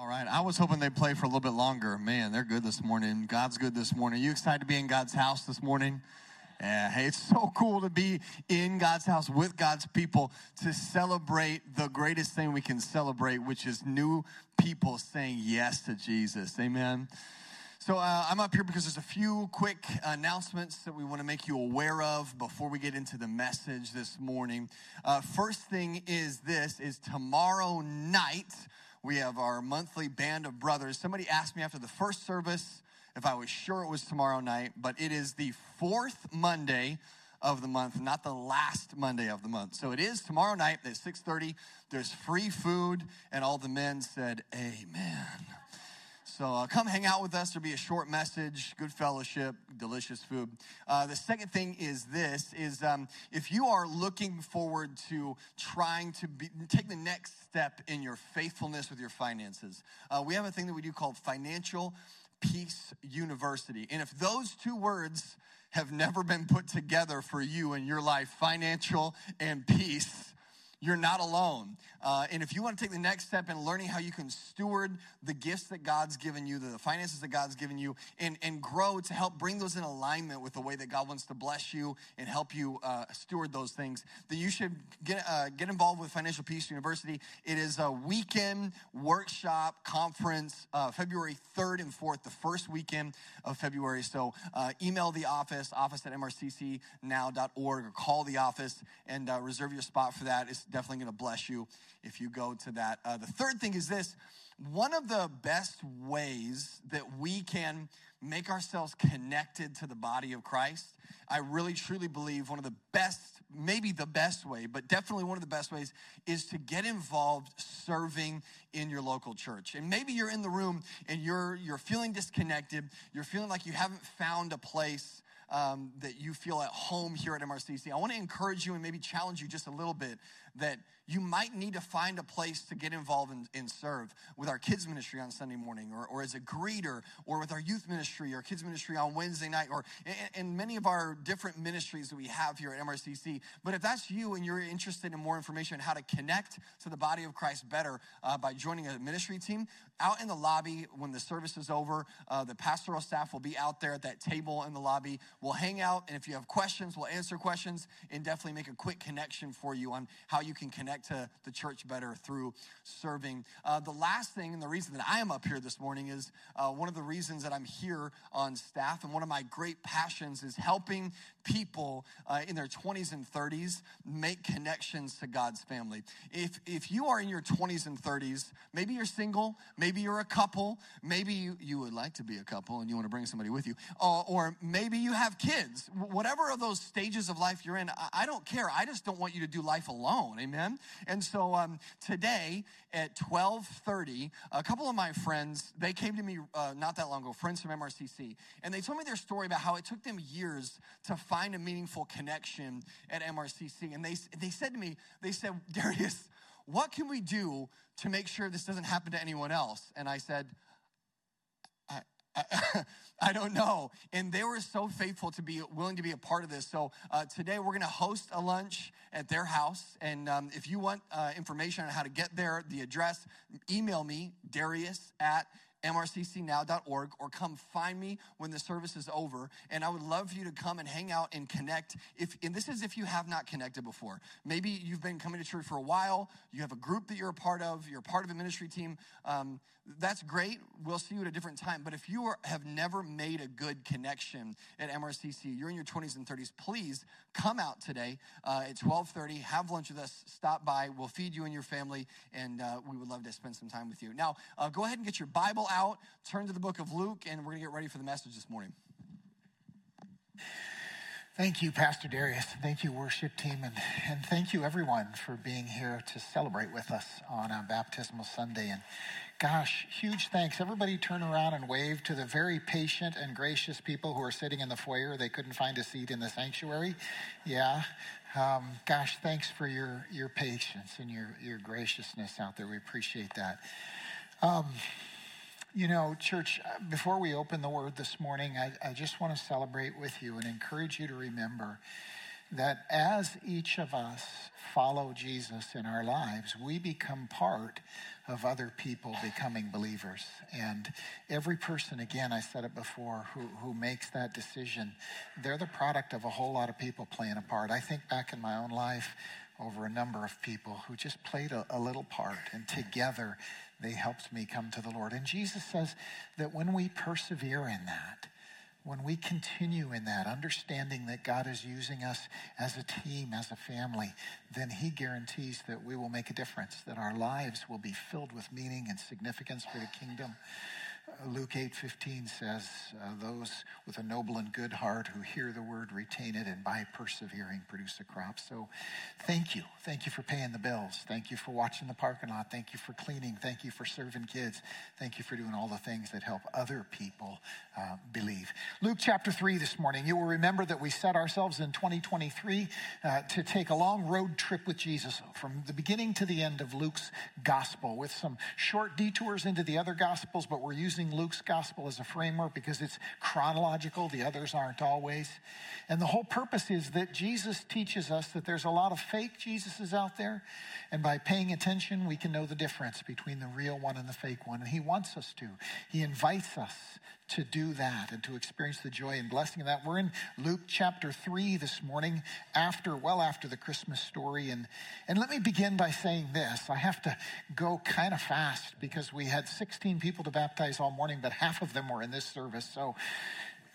All right. I was hoping they'd play for a little bit longer. Man, they're good this morning. God's good this morning. You excited to be in God's house this morning? Yeah, hey, it's so cool to be in God's house with God's people to celebrate the greatest thing we can celebrate, which is new people saying yes to Jesus. Amen. So uh, I'm up here because there's a few quick announcements that we want to make you aware of before we get into the message this morning. Uh, first thing is this: is tomorrow night we have our monthly band of brothers. Somebody asked me after the first service if I was sure it was tomorrow night, but it is the fourth Monday of the month, not the last Monday of the month. So it is tomorrow night at 6:30. There's free food, and all the men said, "Amen." So uh, come hang out with us. There'll be a short message, good fellowship, delicious food. Uh, the second thing is this: is um, if you are looking forward to trying to be, take the next step in your faithfulness with your finances, uh, we have a thing that we do called Financial Peace University. And if those two words have never been put together for you in your life, financial and peace you're not alone. Uh, and if you want to take the next step in learning how you can steward the gifts that God's given you, the finances that God's given you, and, and grow to help bring those in alignment with the way that God wants to bless you and help you uh, steward those things, then you should get, uh, get involved with Financial Peace University. It is a weekend workshop conference, uh, February 3rd and 4th, the first weekend of February. So uh, email the office, office at mrccnow.org, or call the office and uh, reserve your spot for that. It's definitely going to bless you if you go to that. Uh, the third thing is this one of the best ways that we can make ourselves connected to the body of Christ, I really truly believe one of the best, maybe the best way, but definitely one of the best ways is to get involved serving in your local church. And maybe you're in the room and you're you're feeling disconnected, you're feeling like you haven't found a place um, that you feel at home here at MRCC. I want to encourage you and maybe challenge you just a little bit that you might need to find a place to get involved and, serve with our kids ministry on Sunday morning or, or as a greeter or with our youth ministry or kids ministry on Wednesday night or in many of our different ministries that we have here at MRCC. But if that's you and you're interested in more information on how to connect to the body of Christ better uh, by joining a ministry team, out in the lobby when the service is over, uh, the pastoral staff will be out there at that table in the lobby. We'll hang out, and if you have questions, we'll answer questions and definitely make a quick connection for you on how you can connect to the church better through serving. Uh, the last thing, and the reason that I am up here this morning is uh, one of the reasons that I'm here on staff, and one of my great passions is helping people uh, in their 20s and 30s make connections to God's family. If, if you are in your 20s and 30s, maybe you're single, maybe you're a couple, maybe you, you would like to be a couple and you want to bring somebody with you, uh, or maybe you have kids. Whatever of those stages of life you're in, I, I, don't care. I just don't want you to do life alone. Amen. And so um, today at 12:30, a couple of my friends they came to me uh, not that long ago, friends from MRCC, and they told me their story about how it took them years to find a meaningful connection at MRCC. And they, they said to me, they said, Darius, what can we do to make sure this doesn't happen to anyone else? And I said, I, don't know. And they were so faithful to be willing to be a part of this. So uh, today we're going to host a lunch at their house. And um, if you want uh, information on how to get there, the address, email me, Darius at mrccnow.org or come find me when the service is over and i would love for you to come and hang out and connect if and this is if you have not connected before maybe you've been coming to church for a while you have a group that you're a part of you're part of a ministry team um, that's great we'll see you at a different time but if you are, have never made a good connection at mrcc you're in your 20s and 30s please come out today uh, at 12.30 have lunch with us stop by we'll feed you and your family and uh, we would love to spend some time with you now uh, go ahead and get your bible out, turn to the book of Luke, and we're going to get ready for the message this morning. Thank you, Pastor Darius. Thank you, worship team, and, and thank you, everyone, for being here to celebrate with us on a Baptismal Sunday. And gosh, huge thanks. Everybody turn around and wave to the very patient and gracious people who are sitting in the foyer. They couldn't find a seat in the sanctuary. Yeah. Um, gosh, thanks for your, your patience and your, your graciousness out there. We appreciate that. Um, you know, church, before we open the word this morning, I, I just want to celebrate with you and encourage you to remember that as each of us follow Jesus in our lives, we become part of other people becoming believers. And every person, again, I said it before, who, who makes that decision, they're the product of a whole lot of people playing a part. I think back in my own life over a number of people who just played a, a little part, and together they helped me come to the Lord. And Jesus says that when we persevere in that, when we continue in that, understanding that God is using us as a team, as a family, then He guarantees that we will make a difference, that our lives will be filled with meaning and significance for the kingdom. Luke 8:15 says, uh, "Those with a noble and good heart who hear the word retain it, and by persevering produce a crop." So, thank you, thank you for paying the bills. Thank you for watching the parking lot. Thank you for cleaning. Thank you for serving kids. Thank you for doing all the things that help other people uh, believe. Luke chapter three this morning. You will remember that we set ourselves in 2023 uh, to take a long road trip with Jesus from the beginning to the end of Luke's gospel, with some short detours into the other gospels, but we're using using Luke's gospel as a framework because it's chronological, the others aren't always. And the whole purpose is that Jesus teaches us that there's a lot of fake Jesuses out there. And by paying attention, we can know the difference between the real one and the fake one. And he wants us to. He invites us to do that and to experience the joy and blessing of that. We're in Luke chapter 3 this morning, after, well after the Christmas story. And, and let me begin by saying this. I have to go kind of fast because we had 16 people to baptize all morning, but half of them were in this service. So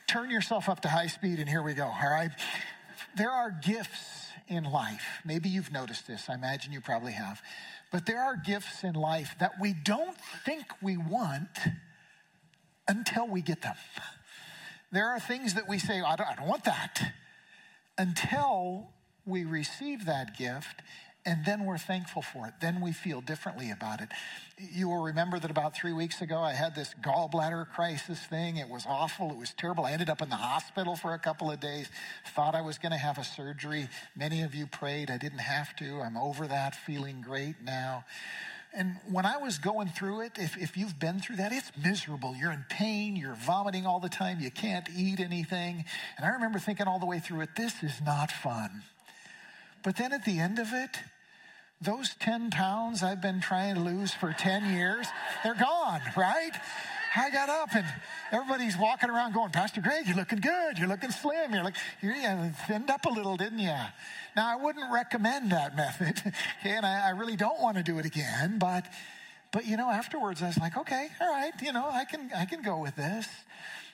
turn yourself up to high speed, and here we go, all right? There are gifts in life. Maybe you've noticed this. I imagine you probably have. But there are gifts in life that we don't think we want until we get them. There are things that we say, I don't, I don't want that, until we receive that gift and then we're thankful for it. Then we feel differently about it. You will remember that about three weeks ago, I had this gallbladder crisis thing. It was awful. It was terrible. I ended up in the hospital for a couple of days. Thought I was going to have a surgery. Many of you prayed. I didn't have to. I'm over that, feeling great now. And when I was going through it, if, if you've been through that, it's miserable. You're in pain, you're vomiting all the time, you can't eat anything. And I remember thinking all the way through it, this is not fun. But then at the end of it, those 10 pounds I've been trying to lose for 10 years, they're gone, right? I got up and everybody's walking around going, Pastor Greg, you're looking good. You're looking slim. You're like, you thinned up a little, didn't you? Now, I wouldn't recommend that method, okay, and I, I really don't want to do it again, but, but, you know, afterwards I was like, okay, all right, you know, I can, I can go with this.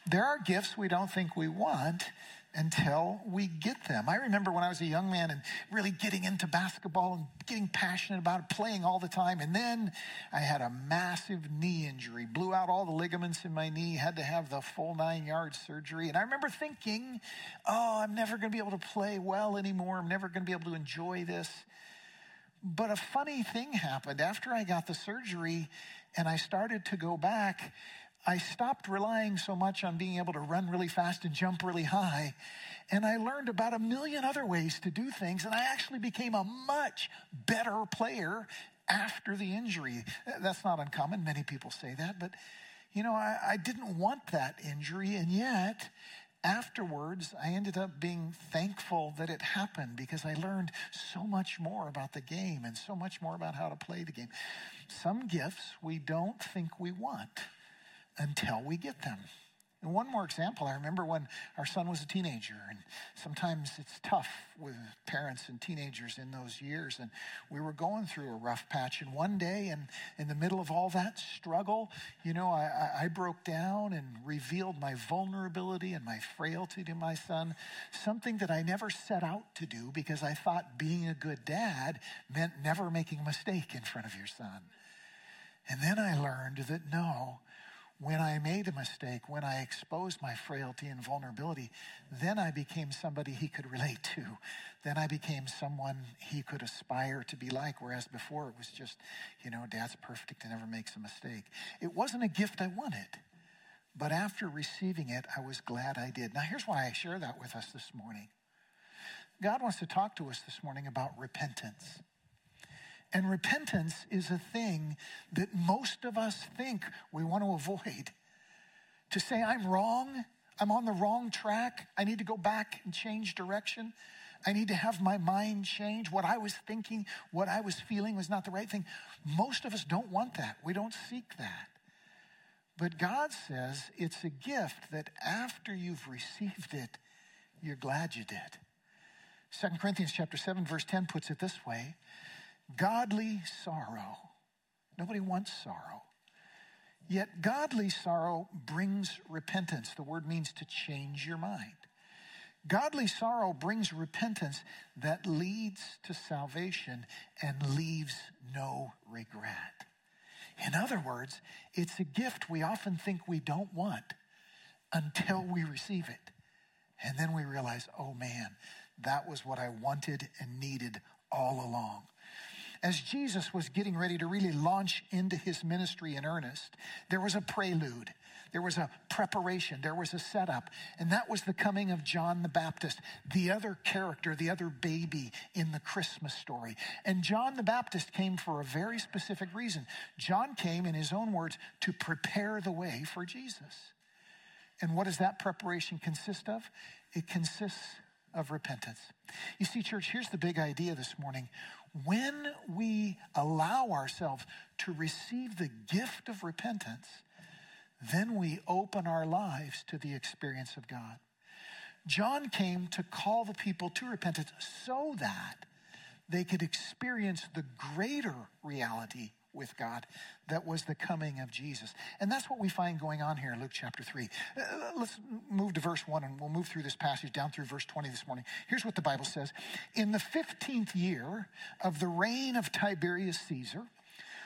There are gifts we don't think we want, until we get them. I remember when I was a young man and really getting into basketball and getting passionate about it, playing all the time. And then I had a massive knee injury, blew out all the ligaments in my knee, had to have the full nine yard surgery. And I remember thinking, oh, I'm never going to be able to play well anymore. I'm never going to be able to enjoy this. But a funny thing happened after I got the surgery and I started to go back. I stopped relying so much on being able to run really fast and jump really high. And I learned about a million other ways to do things. And I actually became a much better player after the injury. That's not uncommon. Many people say that. But, you know, I, I didn't want that injury. And yet, afterwards, I ended up being thankful that it happened because I learned so much more about the game and so much more about how to play the game. Some gifts we don't think we want until we get them. And one more example, I remember when our son was a teenager, and sometimes it's tough with parents and teenagers in those years. And we were going through a rough patch. And one day, and in the middle of all that struggle, you know, I, I broke down and revealed my vulnerability and my frailty to my son, something that I never set out to do because I thought being a good dad meant never making a mistake in front of your son. And then I learned that no, when I made a mistake, when I exposed my frailty and vulnerability, then I became somebody he could relate to. Then I became someone he could aspire to be like, whereas before it was just, you know, dad's perfect and never makes a mistake. It wasn't a gift I wanted, but after receiving it, I was glad I did. Now, here's why I share that with us this morning God wants to talk to us this morning about repentance. And repentance is a thing that most of us think we want to avoid. To say, I'm wrong, I'm on the wrong track, I need to go back and change direction. I need to have my mind change. What I was thinking, what I was feeling was not the right thing. Most of us don't want that. We don't seek that. But God says it's a gift that after you've received it, you're glad you did. 2 Corinthians chapter 7 verse 10 puts it this way, godly sorrow. Nobody wants sorrow. Yet godly sorrow brings repentance. The word means to change your mind. Godly sorrow brings repentance that leads to salvation and leaves no regret. In other words, it's a gift we often think we don't want until we receive it. And then we realize, oh man, that was what I wanted and needed all along. As Jesus was getting ready to really launch into his ministry in earnest, there was a prelude. There was a preparation, there was a setup, and that was the coming of John the Baptist, the other character, the other baby in the Christmas story. And John the Baptist came for a very specific reason. John came, in his own words, to prepare the way for Jesus. And what does that preparation consist of? It consists of repentance. You see, church, here's the big idea this morning. When we allow ourselves to receive the gift of repentance, then we open our lives to the experience of God. John came to call the people to repentance so that they could experience the greater reality with God that was the coming of Jesus. And that's what we find going on here in Luke chapter 3. Uh, let's move to verse 1 and we'll move through this passage down through verse 20 this morning. Here's what the Bible says In the 15th year of the reign of Tiberius Caesar,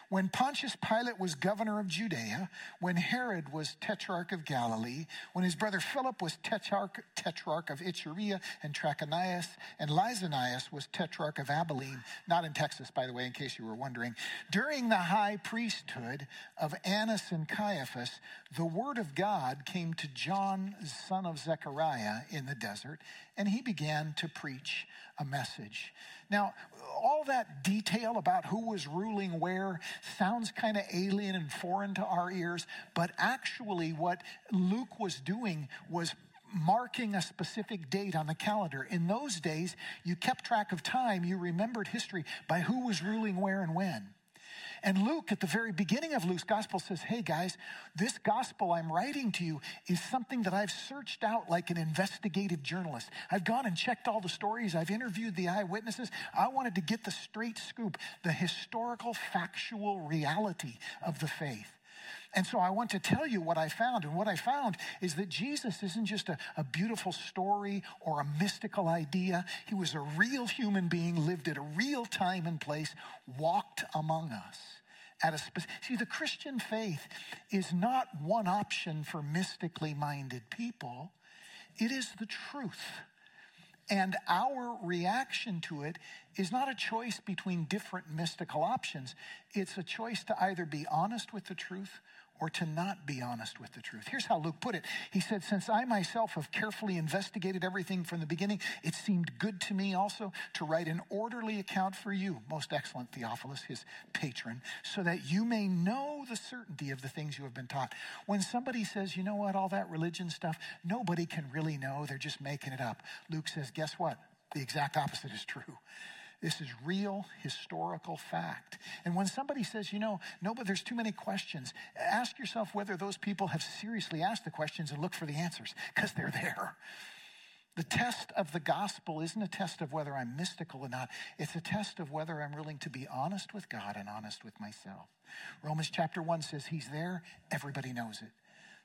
when Pontius Pilate was governor of Judea, when Herod was tetrarch of Galilee, when his brother Philip was tetrarch, tetrarch of Iturea and Trachonitis, and Lysanias was tetrarch of Abilene, not in Texas, by the way, in case you were wondering, during the high priesthood of Annas and Caiaphas, the word of God came to John, son of Zechariah, in the desert, and he began to preach a message. Now, all that detail about who was ruling where sounds kind of alien and foreign to our ears, but actually, what Luke was doing was marking a specific date on the calendar. In those days, you kept track of time, you remembered history by who was ruling where and when. And Luke, at the very beginning of Luke's gospel, says, Hey guys, this gospel I'm writing to you is something that I've searched out like an investigative journalist. I've gone and checked all the stories, I've interviewed the eyewitnesses. I wanted to get the straight scoop, the historical, factual reality of the faith. And so I want to tell you what I found. And what I found is that Jesus isn't just a, a, beautiful story or a mystical idea. He was a real human being, lived at a real time and place, walked among us. At a spe- See, the Christian faith is not one option for mystically minded people, it is the truth. And our reaction to it is not a choice between different mystical options. It's a choice to either be honest with the truth or to not be honest with the truth. Here's how Luke put it He said, Since I myself have carefully investigated everything from the beginning, it seemed good to me also to write an orderly account for you, most excellent Theophilus, his patron, so that you may know the certainty of the things you have been taught. When somebody says, You know what, all that religion stuff, nobody can really know, they're just making it up. Luke says, Guess what? The exact opposite is true. This is real historical fact. And when somebody says, you know, no, but there's too many questions, ask yourself whether those people have seriously asked the questions and look for the answers, because they're there. The test of the gospel isn't a test of whether I'm mystical or not. It's a test of whether I'm willing to be honest with God and honest with myself. Romans chapter 1 says he's there, everybody knows it.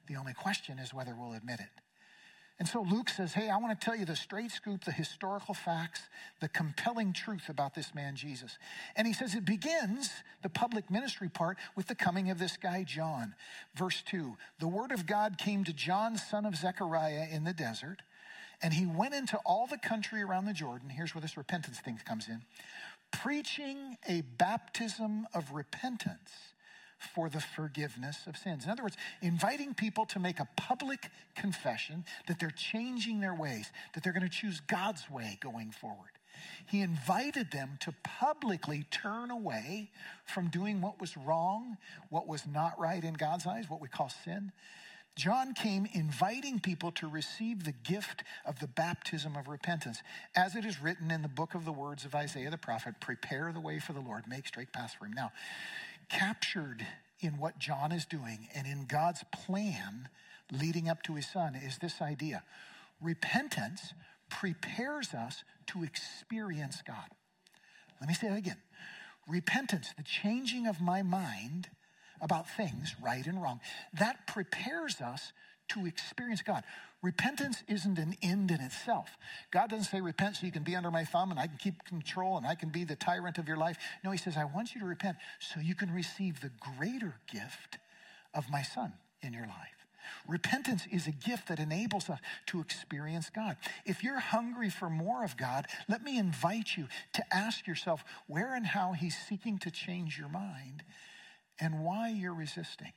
The only question is whether we'll admit it. And so Luke says, Hey, I want to tell you the straight scoop, the historical facts, the compelling truth about this man, Jesus. And he says it begins, the public ministry part, with the coming of this guy, John. Verse 2 The word of God came to John, son of Zechariah, in the desert, and he went into all the country around the Jordan. Here's where this repentance thing comes in preaching a baptism of repentance for the forgiveness of sins. In other words, inviting people to make a public confession that they're changing their ways, that they're going to choose God's way going forward. He invited them to publicly turn away from doing what was wrong, what was not right in God's eyes, what we call sin, John came inviting people to receive the gift of the baptism of repentance. As it is written in the book of the words of Isaiah the prophet, prepare the way for the Lord, make straight paths for him. Now, captured in what John is doing and in God's plan leading up to his son is this idea repentance prepares us to experience God. Let me say that again. Repentance, the changing of my mind about things, right and wrong, that prepares us to experience God. Repentance isn't an end in itself. God doesn't say repent so you can be under my thumb and I can keep control and I can be the tyrant of your life. No, He says, I want you to repent so you can receive the greater gift of my Son in your life. Repentance is a gift that enables us to experience God. If you're hungry for more of God, let me invite you to ask yourself where and how He's seeking to change your mind and why you're resisting.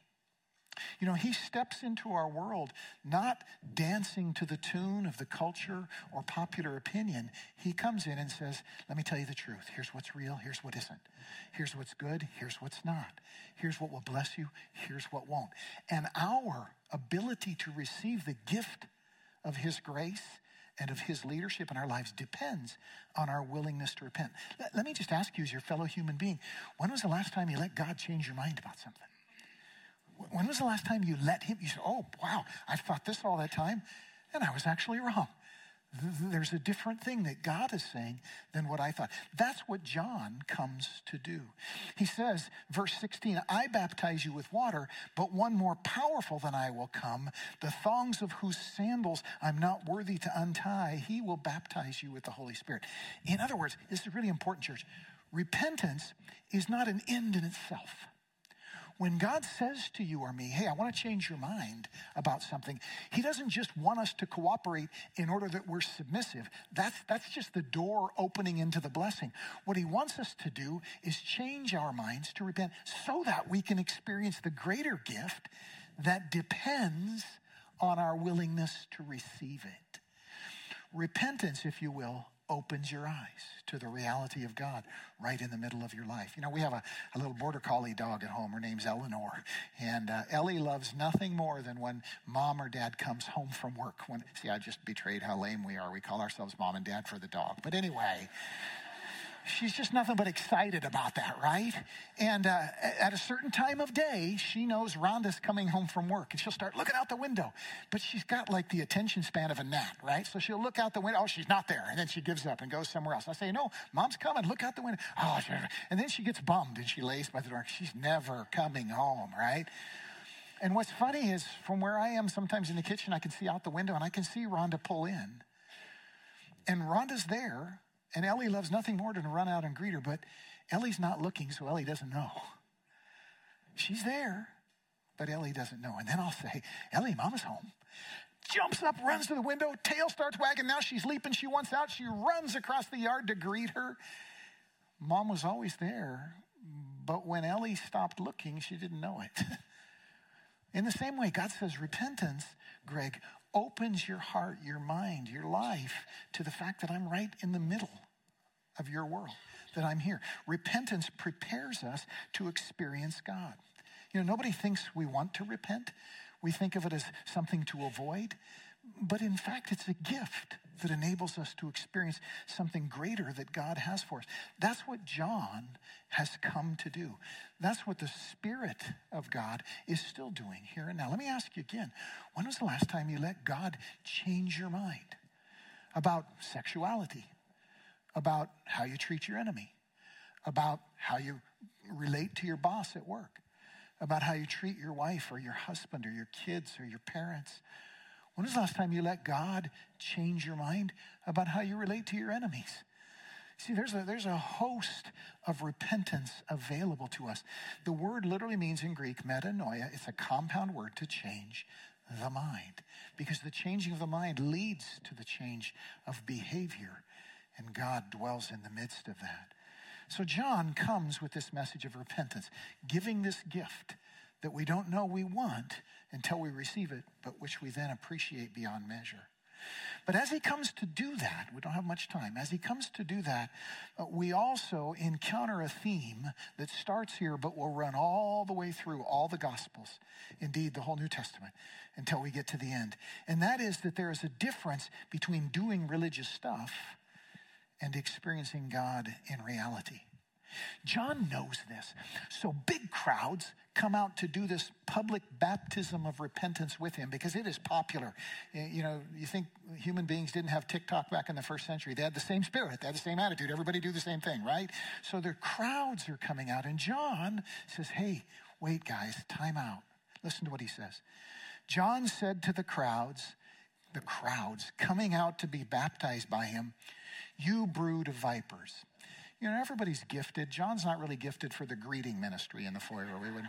You know, he steps into our world not dancing to the tune of the culture or popular opinion. He comes in and says, Let me tell you the truth. Here's what's real. Here's what isn't. Here's what's good. Here's what's not. Here's what will bless you. Here's what won't. And our ability to receive the gift of his grace and of his leadership in our lives depends on our willingness to repent. Let, me just ask you, as your fellow human being, when was the last time you let God change your mind about something? When was the last time you let him? You said, Oh, wow, I've thought this all that time, and I was actually wrong. There's a different thing that God is saying than what I thought. That's what John comes to do. He says, verse 16, I baptize you with water, but one more powerful than I will come, the thongs of whose sandals I'm not worthy to untie. He will baptize you with the Holy Spirit. In other words, this is really important, church. Repentance is not an end in itself. When God says to you or me, hey, I want to change your mind about something, He doesn't just want us to cooperate in order that we're submissive. That's, that's just the door opening into the blessing. What He wants us to do is change our minds to repent so that we can experience the greater gift that depends on our willingness to receive it. Repentance, if you will, opens your eyes to the reality of God right in the middle of your life. You know, we have a, a little border collie dog at home. Her name's Eleanor. And uh, Ellie loves nothing more than when mom or dad comes home from work. When See, I just betrayed how lame we are. We call ourselves mom and dad for the dog. But anyway, she's just nothing but excited about that, right? And uh, at a certain time of day, she knows Rhonda's coming home from work and she'll start looking out the window. But she's got like the attention span of a gnat, right? So she'll look out the window. Oh, she's not there. And then she gives up and goes somewhere else. I say, No, mom's coming. Look out the window. Oh, and then she gets bummed and she lays by the door. She's never coming home, right? And what's funny is from where I am, sometimes in the kitchen, I can see out the window and I can see Rhonda pull in. And Rhonda's there and Ellie loves nothing more than to run out and greet her, but Ellie's not looking, so Ellie doesn't know. She's there, but Ellie doesn't know. And then I'll say, Ellie, mama's home. Jumps up, runs to the window, tail starts wagging. Now she's leaping. She wants out. She runs across the yard to greet her. Mom was always there, but when Ellie stopped looking, she didn't know it. In the same way, God says repentance, Greg, opens your heart, your mind, your life to the fact that I'm right in the middle of your world, that I'm here. Repentance prepares us to experience God. You know, nobody thinks we want to repent. We think of it as something to avoid. But in fact, it's a gift that enables us to experience something greater that God has for us. That's what John has come to do. That's what the Spirit of God is still doing here and now. Let me ask you again when was the last time you let God change your mind about sexuality, about how you treat your enemy, about how you relate to your boss at work, about how you treat your wife or your husband or your kids or your parents? When was the last time you let God change your mind about how you relate to your enemies? See, there's a, there's a host of repentance available to us. The word literally means in Greek, metanoia. It's a compound word to change the mind. Because the changing of the mind leads to the change of behavior. And God dwells in the midst of that. So John comes with this message of repentance, giving this gift that we don't know we want until we receive it, but which we then appreciate beyond measure. But as he comes to do that, we don't have much time. As he comes to do that, uh, we also encounter a theme that starts here but will run all the way through all the Gospels, indeed, the whole New Testament, until we get to the end. And that is that there is a difference between doing religious stuff and experiencing God in reality. John knows this. So big crowds come out to do this public baptism of repentance with him because it is popular. You know, you think human beings didn't have TikTok back in the first century. They had the same spirit, they had the same attitude. Everybody do the same thing, right? So their crowds are coming out. And John says, hey, wait, guys, time out. Listen to what he says. John said to the crowds, the crowds coming out to be baptized by him, you brood of vipers. You know, everybody's gifted. John's not really gifted for the greeting ministry in the foyer. We would,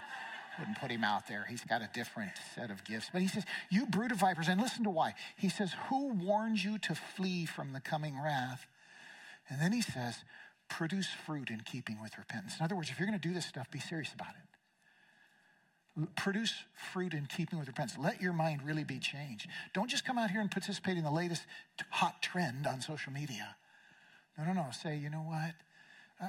wouldn't put him out there. He's got a different set of gifts. But he says, You brood of vipers. And listen to why. He says, Who warned you to flee from the coming wrath? And then he says, Produce fruit in keeping with repentance. In other words, if you're going to do this stuff, be serious about it. Produce fruit in keeping with repentance. Let your mind really be changed. Don't just come out here and participate in the latest hot trend on social media. No, no, no. Say, you know what?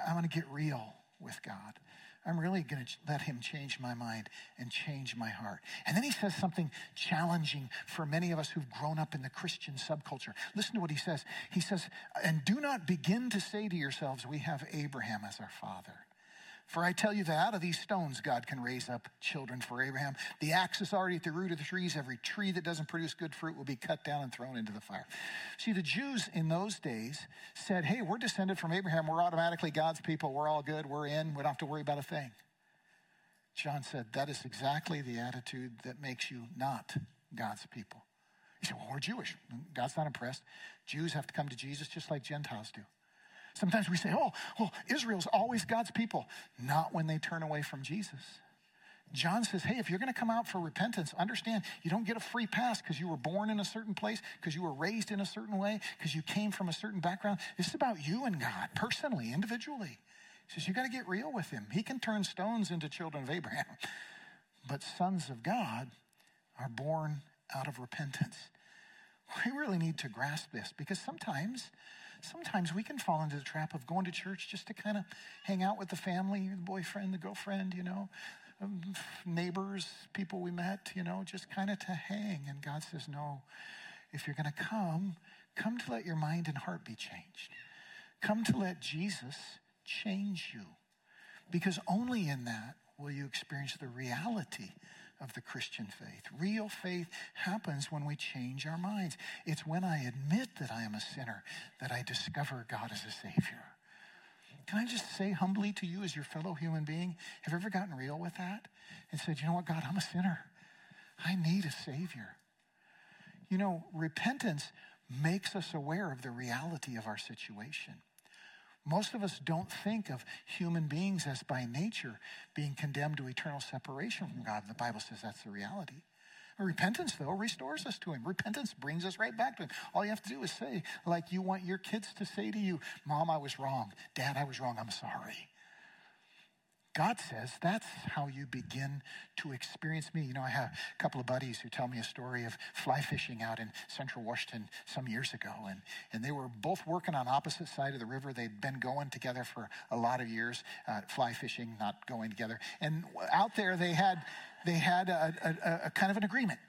I'm going to get real with God. I'm really going to let him change my mind and change my heart. And then he says something challenging for many of us who've grown up in the Christian subculture. Listen to what he says. He says, And do not begin to say to yourselves, We have Abraham as our father. For I tell you that out of these stones, God can raise up children for Abraham. The axe is already at the root of the trees. Every tree that doesn't produce good fruit will be cut down and thrown into the fire. See, the Jews in those days said, hey, we're descended from Abraham. We're automatically God's people. We're all good. We're in. We don't have to worry about a thing. John said, that is exactly the attitude that makes you not God's people. He said, well, we're Jewish. God's not impressed. Jews have to come to Jesus just like Gentiles do. Sometimes we say, oh, well, Israel's always God's people. Not when they turn away from Jesus. John says, hey, if you're going to come out for repentance, understand you don't get a free pass because you were born in a certain place, because you were raised in a certain way, because you came from a certain background. This is about you and God, personally, individually. He says, you got to get real with him. He can turn stones into children of Abraham. But sons of God are born out of repentance. We really need to grasp this because sometimes sometimes we can fall into the trap of going to church just to kind of hang out with the family, the boyfriend, the girlfriend, you know, um, neighbors, people we met, you know, just kind of to hang. And God says, no, if you're going to come, come to let your mind and heart be changed. Come to let Jesus change you. Because only in that will you experience the reality of the Christian faith. Real faith happens when we change our minds. It's when I admit that I am a sinner that I discover God as a Savior. Can I just say humbly to you, as your fellow human being, have you ever gotten real with that and said, you know what, God, I'm a sinner. I need a Savior. You know, repentance makes us aware of the reality of our situation. Most of us don't think of human beings as by nature being condemned to eternal separation from God. The Bible says that's the reality. Repentance, though, restores us to Him. Repentance brings us right back to Him. All you have to do is say, like you want your kids to say to you, Mom, I was wrong. Dad, I was wrong. I'm sorry. God says that's how you begin to experience me. You know, I have a couple of buddies who tell me a story of fly fishing out in central Washington some years ago. And, and they were both working on opposite side of the river. They'd been going together for a lot of years, uh, fly fishing, not going together. And out there, they had, they had a, a, a kind of an agreement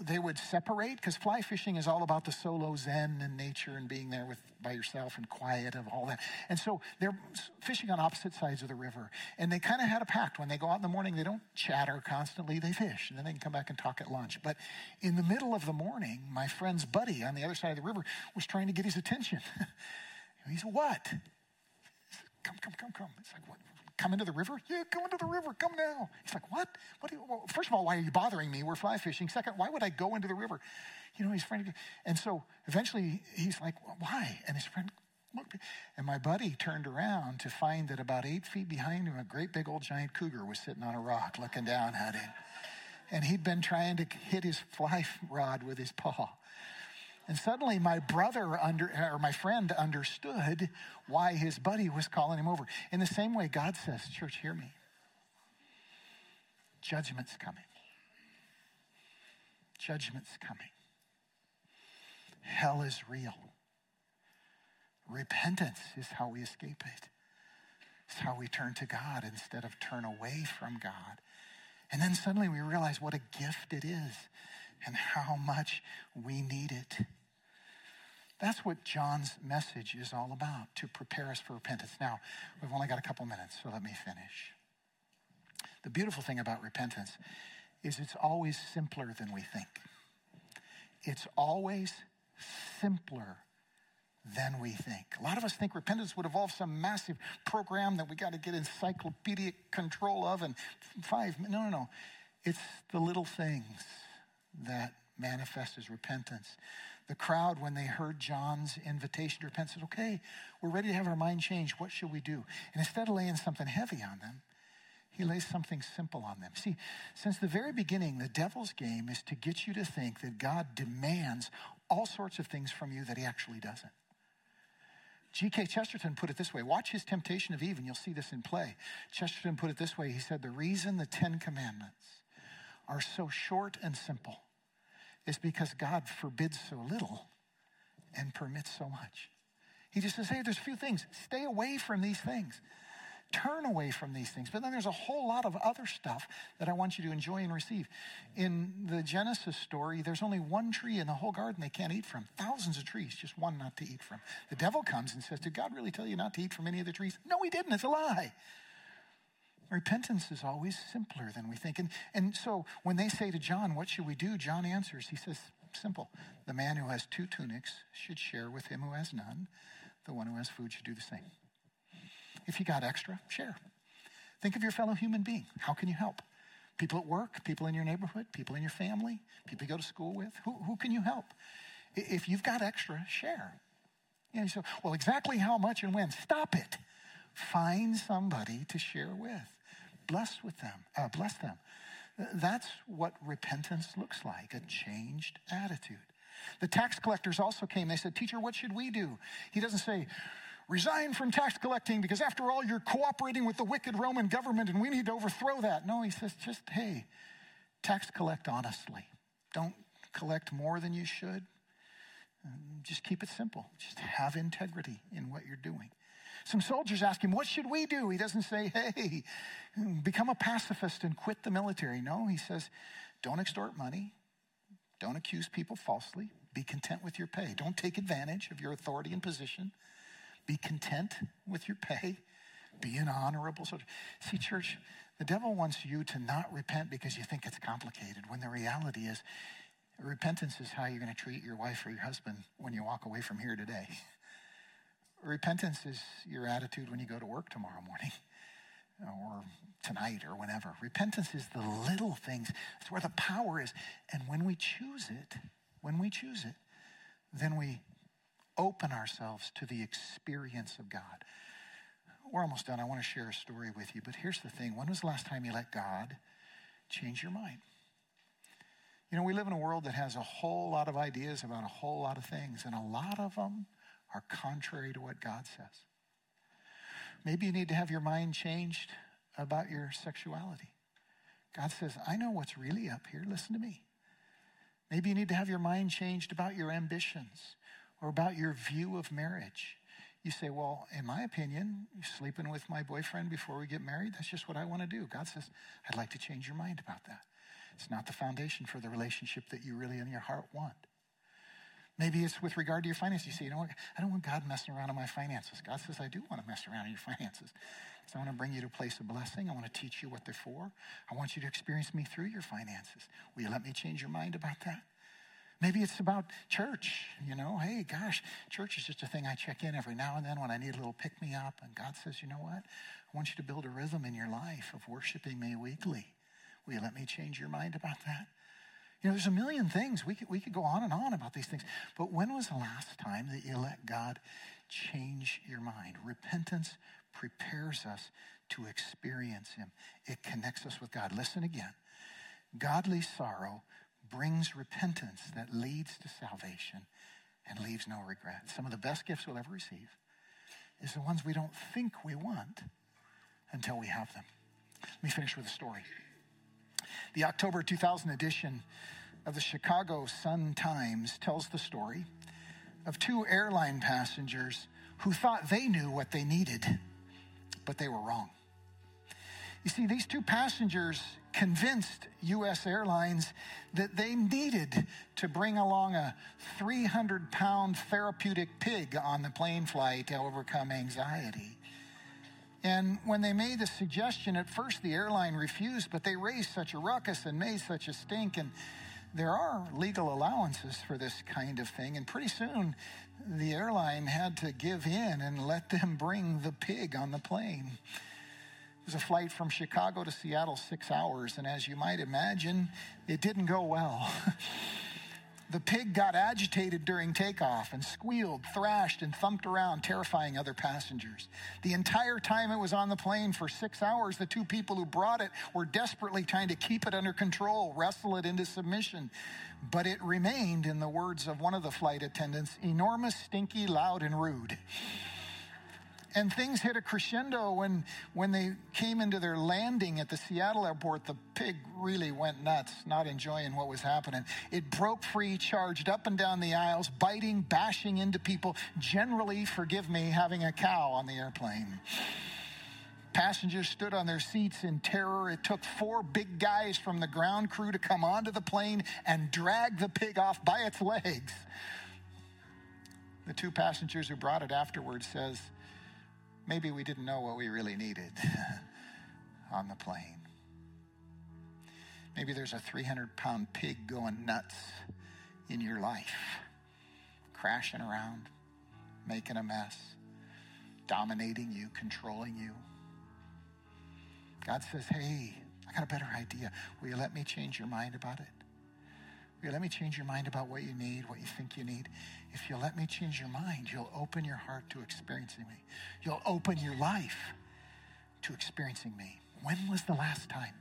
they would separate because fly fishing is all about the solo zen and nature and being there with by yourself and quiet of all that. And so they're fishing on opposite sides of the river. And they kind of had a pact. When they go out in the morning, they don't chatter constantly, they fish. And then they can come back and talk at lunch. But in the middle of the morning, my friend's buddy on the other side of the river was trying to get his attention. he said, What? Come, come, come, come. It's like, what? Come into the river? Yeah, come into the river. Come now. He's like, what? What? You, well, first of all, why are you bothering me? We're fly fishing. Second, why would I go into the river? You know, he's friend. And so eventually he's like, why? And his friend looked. And my buddy turned around to find that about eight feet behind him, a great big old giant cougar was sitting on a rock looking down at him. And he'd been trying to hit his fly rod with his paw. And suddenly my brother under, or my friend understood why his buddy was calling him over. In the same way, God says, Church, hear me. Judgment's coming. Judgment's coming. Hell is real. Repentance is how we escape it. It's how we turn to God instead of turn away from God. And then suddenly we realize what a gift it is and how much we need it. That's what John's message is all about to prepare us for repentance. Now, we've only got a couple minutes, so let me finish. The beautiful thing about repentance is it's always simpler than we think. It's always simpler than we think. A lot of us think repentance would involve some massive program that we got to get encyclopedic control of and five. No, no, no. It's the little things that manifest as repentance. The crowd, when they heard John's invitation to repent, said, Okay, we're ready to have our mind changed. What should we do? And instead of laying something heavy on them, he lays something simple on them. See, since the very beginning, the devil's game is to get you to think that God demands all sorts of things from you that he actually doesn't. G.K. Chesterton put it this way watch his temptation of Eve, and you'll see this in play. Chesterton put it this way he said, The reason the Ten Commandments are so short and simple is because God forbids so little and permits so much. He just says, Hey, there's a few things. Stay away from these things turn away from these things. But then there's a whole lot of other stuff that I want you to enjoy and receive. In the Genesis story, there's only one tree in the whole garden they can't eat from. Thousands of trees, just one not to eat from. The devil comes and says, Did God really tell you not to eat from any of the trees? No, he didn't. It's a lie. Repentance is always simpler than we think. And, and so when they say to John, What should we do? John answers, He says, Simple. The man who has two tunics should share with him who has none. The one who has food should do the same. If you got extra, share. Think of your fellow human being. How can you help? People at work, people in your neighborhood, people in your family, people you go to school with. Who, who can you help? If you've got extra, share. You know, well, exactly how much and when? Stop it. Find somebody to share with. Bless with them. Uh, bless them. That's what repentance looks like, a changed attitude. The tax collectors also came. They said, Teacher, what should we do? He doesn't say, resign from tax collecting because after all, you're cooperating with the wicked Roman government and we need to overthrow that. No, he says, just, hey, tax collect honestly. Don't collect more than you should. Just keep it simple. Just have integrity in what you're doing. Some soldiers ask him, What should we do? He doesn't say, Hey, become a pacifist and quit the military. No, he says, Don't extort money. Don't accuse people falsely. Be content with your pay. Don't take advantage of your authority and position. Be content with your pay. Be an honorable soldier. See, church, the devil wants you to not repent because you think it's complicated, when the reality is repentance is how you're going to treat your wife or your husband when you walk away from here today. Repentance is your attitude when you go to work tomorrow morning or tonight or whenever. Repentance is the little things. It's where the power is. And when we choose it, when we choose it, then we open ourselves to the experience of God. We're almost done. I want to share a story with you. But here's the thing when was the last time you let God change your mind? You know, we live in a world that has a whole lot of ideas about a whole lot of things, and a lot of them are contrary to what God says. Maybe you need to have your mind changed about your sexuality. God says, I know what's really up here. Listen to me. Maybe you need to have your mind changed about your ambitions or about your view of marriage. You say, Well, in my opinion, sleeping with my boyfriend before we get married, that's just what I want to do. God says, I'd like to change your mind about that. It's not the foundation for the relationship that you really in your heart want. Maybe it's with regard to your finances. You say, you know what? I don't want God messing around on my finances. God says, I do want to mess around in your finances. So I want to bring you to a place of blessing. I want to teach you what they're for. I want you to experience me through your finances. Will you let me change your mind about that? Maybe it's about church, you know. Hey, gosh, church is just a thing I check in every now and then when I need a little pick me up. And God says, you know what? I want you to build a rhythm in your life of worshiping me weekly. Will you let me change your mind about that? You know, there's a million things. We could, we could go on and on about these things. But when was the last time that you let God change your mind? Repentance prepares us to experience Him, it connects us with God. Listen again. Godly sorrow brings repentance that leads to salvation and leaves no regret. Some of the best gifts we'll ever receive is the ones we don't think we want until we have them. Let me finish with a story. The October 2000 edition of the Chicago Sun Times tells the story of two airline passengers who thought they knew what they needed, but they were wrong. You see, these two passengers convinced U.S. Airlines that they needed to bring along a 300 pound therapeutic pig on the plane flight to overcome anxiety. And when they made the suggestion, at first the airline refused, but they raised such a ruckus and made such a stink. And there are legal allowances for this kind of thing. And pretty soon the airline had to give in and let them bring the pig on the plane. It was a flight from Chicago to Seattle, six hours. And as you might imagine, it didn't go well. The pig got agitated during takeoff and squealed, thrashed, and thumped around, terrifying other passengers. The entire time it was on the plane for six hours, the two people who brought it were desperately trying to keep it under control, wrestle it into submission. But it remained, in the words of one of the flight attendants, enormous, stinky, loud, and rude and things hit a crescendo when when they came into their landing at the Seattle airport. The pig really went nuts, not enjoying what was happening. It broke free, charged up and down the aisles, biting, bashing into people. Generally, forgive me, having a cow on the airplane. Passengers stood on their seats in terror. It took four big guys from the ground crew to come onto the plane and drag the pig off by its legs. The two passengers who brought it afterwards says, maybe we didn't know what we really needed on the plane. Maybe there's a 300 pound pig going nuts in your life, crashing around, making a mess, dominating you, controlling you. God says, Hey, I got a better idea. Will you let me change your mind about it? You let me change your mind about what you need, what you think you need? If you'll let me change your mind, you'll open your heart to experiencing me. You'll open your life to experiencing me. When was the last time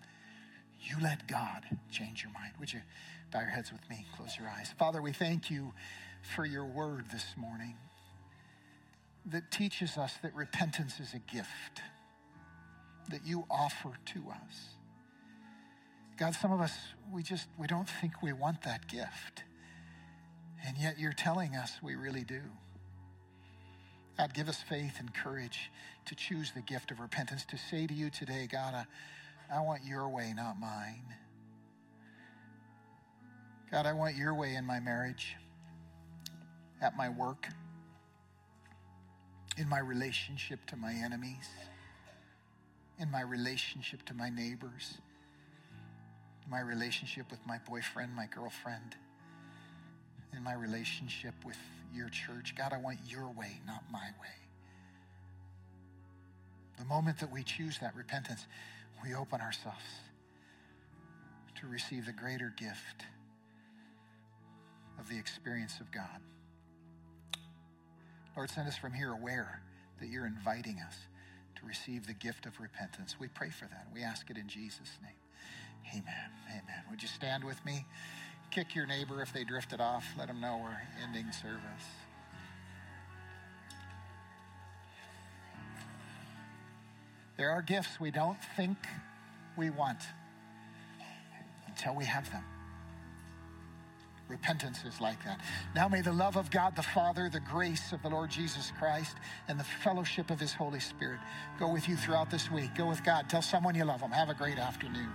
you let God change your mind? Would you bow your heads with me? Close your eyes. Father, we thank you for your word this morning that teaches us that repentance is a gift that you offer to us. God, some of us, we just, we don't think we want that gift. And yet you're telling us we really do. God, give us faith and courage to choose the gift of repentance, to say to you today, God, I, I want your way, not mine. God, I want your way in my marriage, at my work, in my relationship to my enemies, in my relationship to my neighbors my relationship with my boyfriend, my girlfriend, in my relationship with your church. God, I want your way, not my way. The moment that we choose that repentance, we open ourselves to receive the greater gift of the experience of God. Lord, send us from here aware that you're inviting us to receive the gift of repentance. We pray for that. We ask it in Jesus' name. Amen. Amen. Would you stand with me? Kick your neighbor if they drifted off. Let them know we're ending service. There are gifts we don't think we want until we have them. Repentance is like that. Now may the love of God the Father, the grace of the Lord Jesus Christ, and the fellowship of his Holy Spirit go with you throughout this week. Go with God. Tell someone you love them. Have a great afternoon.